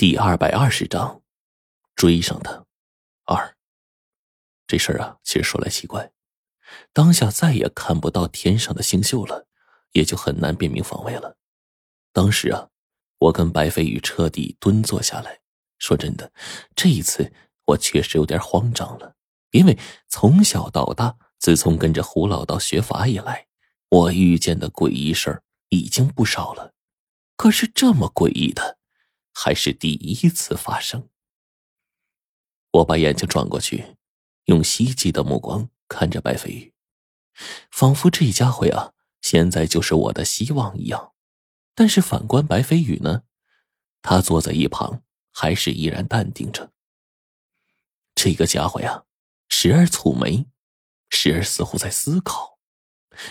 第二百二十章，追上他。二，这事儿啊，其实说来奇怪，当下再也看不到天上的星宿了，也就很难辨明方位了。当时啊，我跟白飞宇彻底蹲坐下来。说真的，这一次我确实有点慌张了，因为从小到大，自从跟着胡老道学法以来，我遇见的诡异事儿已经不少了，可是这么诡异的。还是第一次发生。我把眼睛转过去，用希冀的目光看着白飞宇，仿佛这家伙呀，现在就是我的希望一样。但是反观白飞宇呢，他坐在一旁，还是依然淡定着。这个家伙呀，时而蹙眉，时而似乎在思考，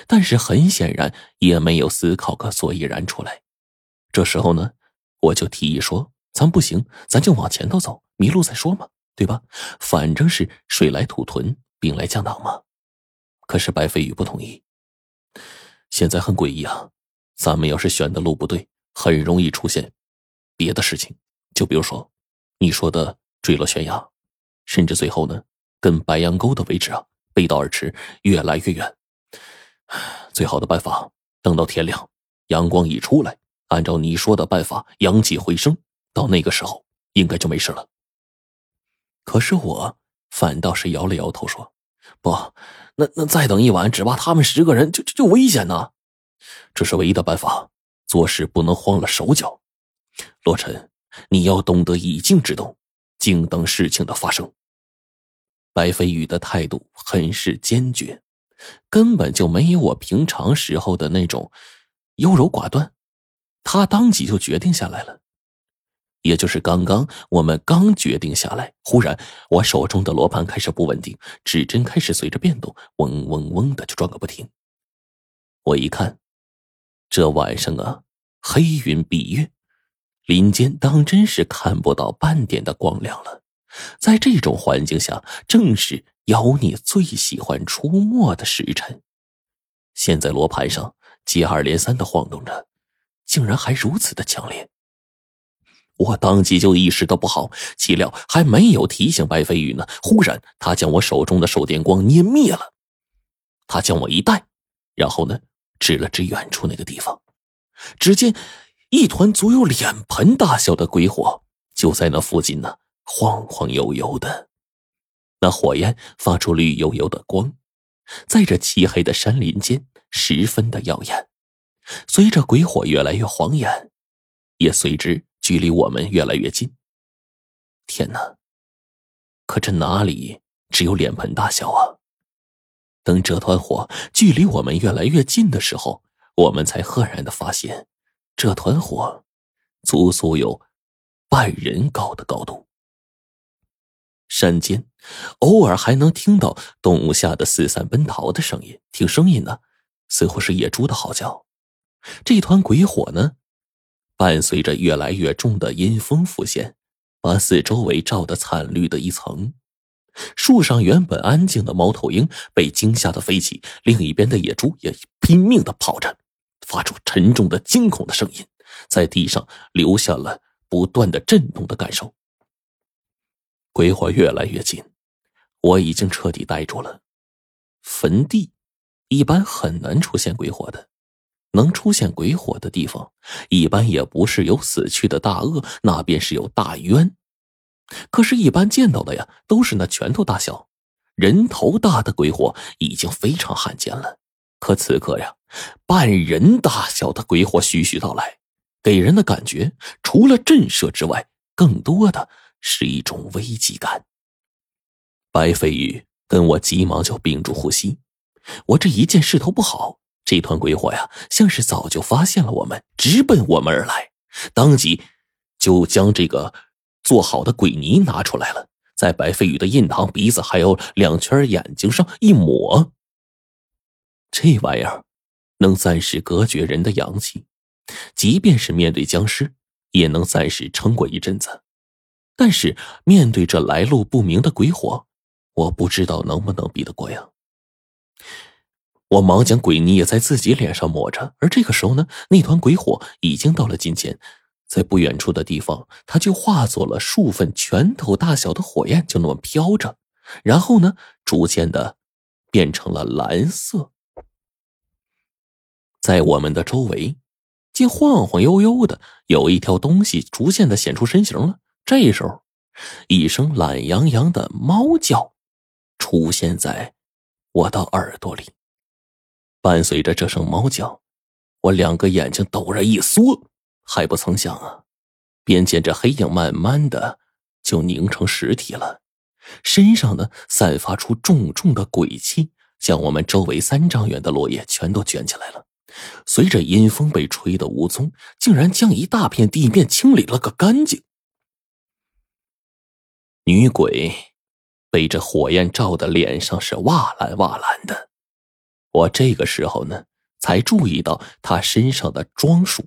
但是很显然也没有思考个所以然出来。这时候呢？我就提议说：“咱不行，咱就往前头走，迷路再说嘛，对吧？反正是水来土屯，兵来将挡嘛。”可是白飞宇不同意。现在很诡异啊，咱们要是选的路不对，很容易出现别的事情。就比如说你说的坠落悬崖，甚至最后呢，跟白杨沟的位置啊背道而驰，越来越远。最好的办法，等到天亮，阳光一出来。按照你说的办法，阳气回升，到那个时候应该就没事了。可是我反倒是摇了摇头说：“不，那那再等一晚，只怕他们十个人就就就危险呢。这是唯一的办法，做事不能慌了手脚。洛尘，你要懂得以静制动，静等事情的发生。”白飞宇的态度很是坚决，根本就没有我平常时候的那种优柔寡断。他当即就决定下来了，也就是刚刚我们刚决定下来，忽然我手中的罗盘开始不稳定，指针开始随着变动，嗡嗡嗡的就转个不停。我一看，这晚上啊，黑云蔽月，林间当真是看不到半点的光亮了。在这种环境下，正是妖孽最喜欢出没的时辰。现在罗盘上接二连三的晃动着。竟然还如此的强烈，我当即就意识到不好，岂料还没有提醒白飞宇呢，忽然他将我手中的手电光捏灭了，他将我一带，然后呢，指了指远处那个地方，只见一团足有脸盆大小的鬼火就在那附近呢，晃晃悠悠的，那火焰发出绿油油的光，在这漆黑的山林间十分的耀眼。随着鬼火越来越晃眼，也随之距离我们越来越近。天哪！可这哪里只有脸盆大小啊？等这团火距离我们越来越近的时候，我们才赫然的发现，这团火足足有半人高的高度。山间偶尔还能听到动物吓得四散奔逃的声音，听声音呢，似乎是野猪的嚎叫。这团鬼火呢，伴随着越来越重的阴风浮现，把四周围照得惨绿的一层。树上原本安静的猫头鹰被惊吓的飞起，另一边的野猪也拼命的跑着，发出沉重的惊恐的声音，在地上留下了不断的震动的感受。鬼火越来越近，我已经彻底呆住了。坟地一般很难出现鬼火的。能出现鬼火的地方，一般也不是有死去的大恶，那便是有大冤。可是，一般见到的呀，都是那拳头大小、人头大的鬼火，已经非常罕见了。可此刻呀，半人大小的鬼火徐徐到来，给人的感觉除了震慑之外，更多的是一种危机感。白飞宇跟我急忙就屏住呼吸，我这一见势头不好。这团鬼火呀，像是早就发现了我们，直奔我们而来。当即就将这个做好的鬼泥拿出来了，在白飞宇的印堂、鼻子还有两圈眼睛上一抹。这玩意儿能暂时隔绝人的阳气，即便是面对僵尸，也能暂时撑过一阵子。但是面对这来路不明的鬼火，我不知道能不能比得过呀。我忙将鬼泥也在自己脸上抹着，而这个时候呢，那团鬼火已经到了近前，在不远处的地方，它就化作了数份拳头大小的火焰，就那么飘着，然后呢，逐渐的变成了蓝色。在我们的周围，竟晃晃悠悠的有一条东西逐渐的显出身形了。这时候，一声懒洋洋的猫叫出现在我的耳朵里。伴随着这声猫叫，我两个眼睛陡然一缩。还不曾想啊，便见这黑影慢慢的就凝成实体了，身上呢散发出重重的鬼气，将我们周围三丈远的落叶全都卷起来了。随着阴风被吹得无踪，竟然将一大片地面清理了个干净。女鬼被这火焰照的脸上是瓦蓝瓦蓝的，我这个时候呢才注意到她身上的装束。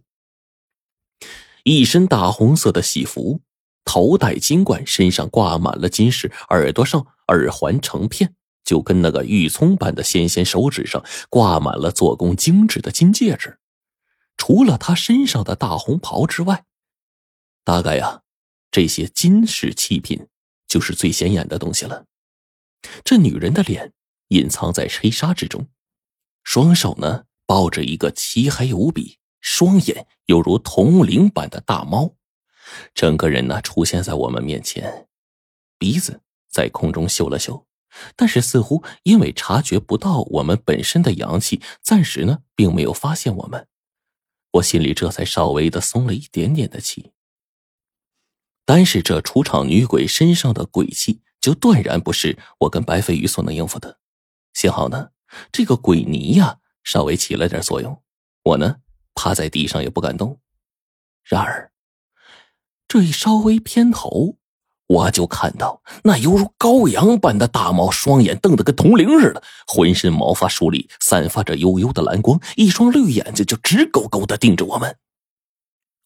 一身大红色的喜服，头戴金冠，身上挂满了金饰，耳朵上耳环成片，就跟那个玉葱般的纤纤手指上挂满了做工精致的金戒指。除了他身上的大红袍之外，大概呀，这些金饰器品就是最显眼的东西了。这女人的脸隐藏在黑纱之中，双手呢抱着一个漆黑无比。双眼犹如铜铃般的大猫，整个人呢出现在我们面前，鼻子在空中嗅了嗅，但是似乎因为察觉不到我们本身的阳气，暂时呢并没有发现我们。我心里这才稍微的松了一点点的气。但是这出场女鬼身上的鬼气，就断然不是我跟白飞鱼所能应付的。幸好呢，这个鬼泥呀稍微起了点作用，我呢。趴在地上也不敢动，然而，这一稍微偏头，我就看到那犹如羔羊般的大猫，双眼瞪得跟铜铃似的，浑身毛发竖立，散发着幽幽的蓝光，一双绿眼睛就直勾勾的盯着我们。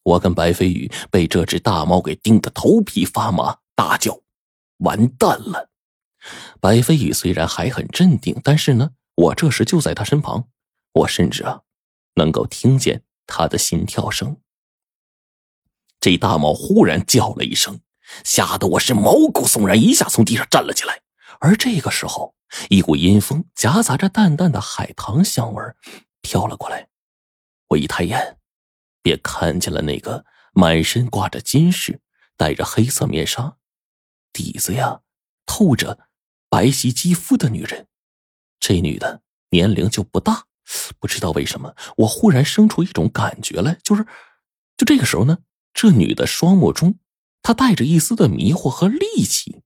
我跟白飞宇被这只大猫给盯得头皮发麻，大叫：“完蛋了！”白飞宇虽然还很镇定，但是呢，我这时就在他身旁，我甚至啊。能够听见他的心跳声。这大猫忽然叫了一声，吓得我是毛骨悚然，一下从地上站了起来。而这个时候，一股阴风夹杂着淡淡的海棠香味飘了过来。我一抬眼，便看见了那个满身挂着金饰、戴着黑色面纱、底子呀透着白皙肌肤的女人。这女的年龄就不大。不知道为什么，我忽然生出一种感觉来，就是，就这个时候呢，这女的双目中，她带着一丝的迷惑和戾气。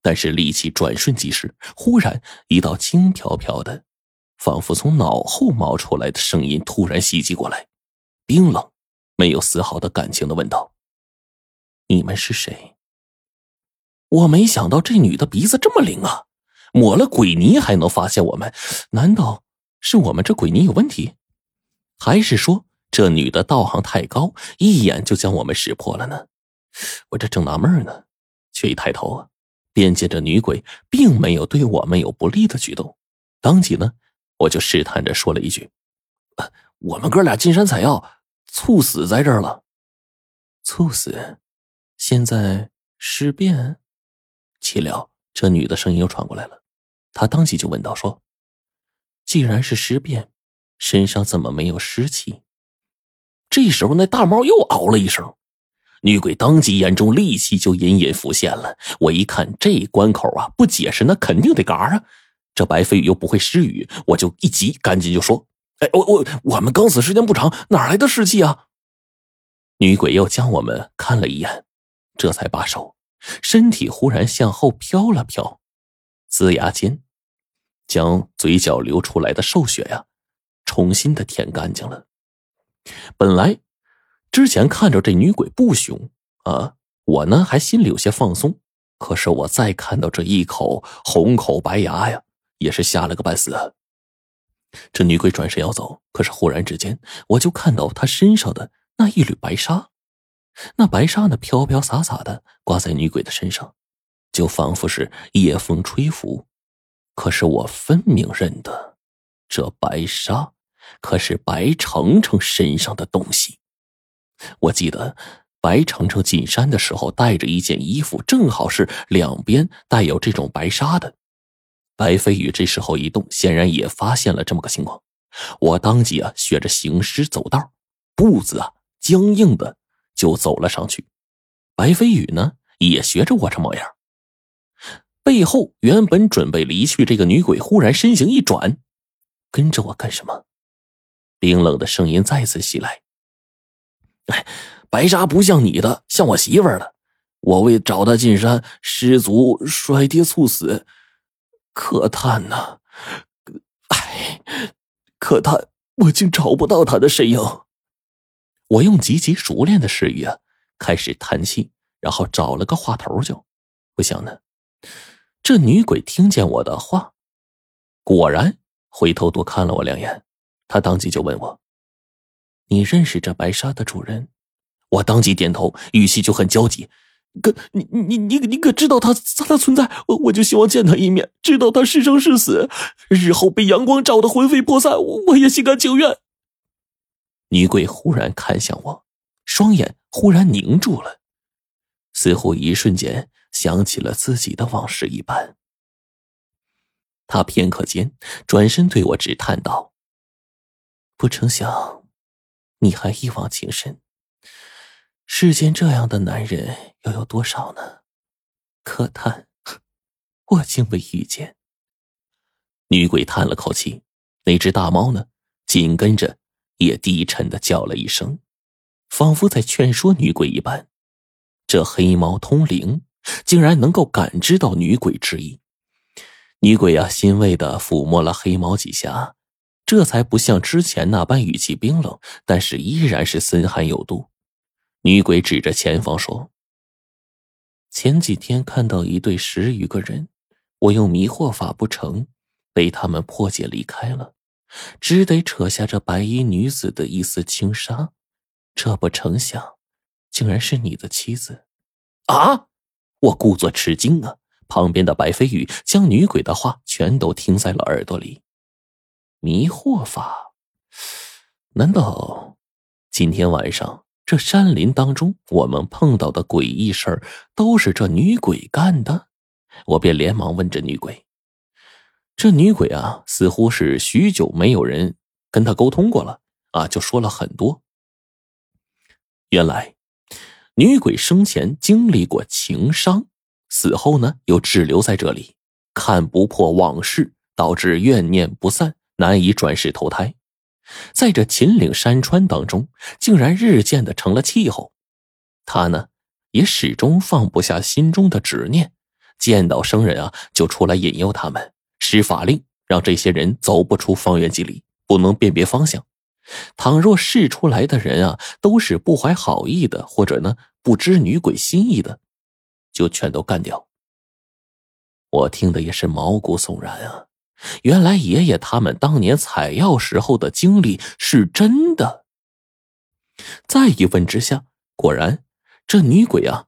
但是戾气转瞬即逝，忽然一道轻飘飘的，仿佛从脑后冒出来的声音突然袭击过来，冰冷，没有丝毫的感情的问道：“你们是谁？”我没想到这女的鼻子这么灵啊，抹了鬼泥还能发现我们，难道？是我们这鬼泥有问题，还是说这女的道行太高，一眼就将我们识破了呢？我这正纳闷呢，却一抬头啊，便见这女鬼并没有对我们有不利的举动。当即呢，我就试探着说了一句：“啊我们哥俩进山采药，猝死在这儿了。”猝死？现在尸变？岂料这女的声音又传过来了，他当即就问道：“说。”既然是尸变，身上怎么没有尸气？这时候，那大猫又嗷了一声，女鬼当即眼中戾气就隐隐浮现了。我一看这关口啊，不解释那肯定得嘎啊！这白飞宇又不会失语，我就一急，赶紧就说：“哎，我我我们刚死时间不长，哪来的尸气啊？”女鬼又将我们看了一眼，这才罢手，身体忽然向后飘了飘，龇牙间。将嘴角流出来的兽血呀，重新的舔干净了。本来之前看着这女鬼不凶啊，我呢还心里有些放松。可是我再看到这一口红口白牙呀，也是吓了个半死。这女鬼转身要走，可是忽然之间，我就看到她身上的那一缕白纱，那白纱呢飘飘洒洒的挂在女鬼的身上，就仿佛是夜风吹拂。可是我分明认得，这白纱可是白程程身上的东西。我记得白程程进山的时候带着一件衣服，正好是两边带有这种白纱的。白飞宇这时候一动，显然也发现了这么个情况。我当即啊学着行尸走道，步子啊僵硬的就走了上去。白飞宇呢也学着我这模样。背后原本准备离去这个女鬼，忽然身形一转，跟着我干什么？冰冷的声音再次袭来：“哎，白纱不像你的，像我媳妇儿的。我为找她进山，失足摔跌猝死，可叹呐！哎，可叹，我竟找不到她的身影。”我用极其熟练的诗语啊，开始叹气，然后找了个话头就，不想呢。这女鬼听见我的话，果然回头多看了我两眼。她当即就问我：“你认识这白纱的主人？”我当即点头，语气就很焦急：“可你你你你可知道他他的存在？我我就希望见他一面，知道他是生是死。日后被阳光照得魂飞魄散，我也心甘情愿。”女鬼忽然看向我，双眼忽然凝住了，似乎一瞬间。想起了自己的往事一般，他片刻间转身对我直叹道：“不成想，你还一往情深。世间这样的男人又有多少呢？可叹，我竟未遇见。”女鬼叹了口气，那只大猫呢，紧跟着也低沉的叫了一声，仿佛在劝说女鬼一般。这黑猫通灵。竟然能够感知到女鬼之意，女鬼啊，欣慰的抚摸了黑猫几下，这才不像之前那般语气冰冷，但是依然是森寒有度。女鬼指着前方说：“前几天看到一对十余个人，我用迷惑法不成，被他们破解离开了，只得扯下这白衣女子的一丝轻纱，这不成想，竟然是你的妻子，啊！”我故作吃惊啊！旁边的白飞宇将女鬼的话全都听在了耳朵里。迷惑法？难道今天晚上这山林当中我们碰到的诡异事儿都是这女鬼干的？我便连忙问这女鬼。这女鬼啊，似乎是许久没有人跟她沟通过了啊，就说了很多。原来。女鬼生前经历过情伤，死后呢又滞留在这里，看不破往事，导致怨念不散，难以转世投胎。在这秦岭山川当中，竟然日渐的成了气候。他呢也始终放不下心中的执念，见到生人啊就出来引诱他们，施法令让这些人走不出方圆几里，不能辨别方向。倘若试出来的人啊，都是不怀好意的，或者呢不知女鬼心意的，就全都干掉。我听的也是毛骨悚然啊！原来爷爷他们当年采药时候的经历是真的。再一问之下，果然这女鬼啊，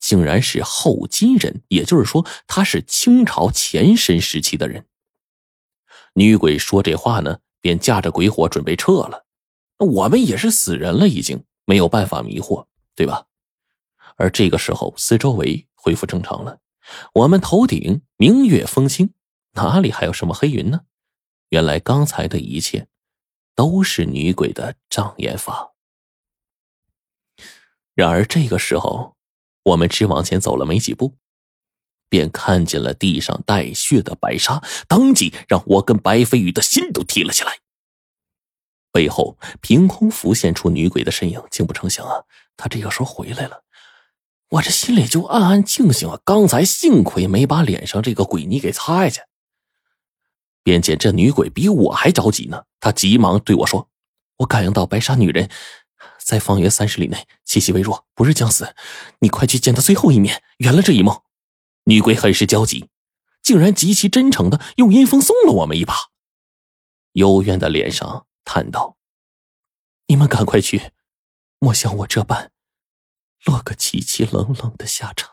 竟然是后金人，也就是说，她是清朝前身时期的人。女鬼说这话呢。便驾着鬼火准备撤了，我们也是死人了，已经没有办法迷惑，对吧？而这个时候，四周围恢复正常了，我们头顶明月风清，哪里还有什么黑云呢？原来刚才的一切都是女鬼的障眼法。然而这个时候，我们只往前走了没几步。便看见了地上带血的白纱，当即让我跟白飞宇的心都提了起来。背后凭空浮现出女鬼的身影，竟不成想啊，她这个时候回来了。我这心里就暗暗庆幸啊，刚才幸亏没把脸上这个鬼泥给擦下去。便见这女鬼比我还着急呢，她急忙对我说：“我感应到白纱女人在方圆三十里内，气息微弱，不日将死，你快去见她最后一面，圆了这一梦。”女鬼很是焦急，竟然极其真诚的用阴风送了我们一把，幽怨的脸上叹道：“你们赶快去，莫像我这般，落个凄凄冷冷的下场。”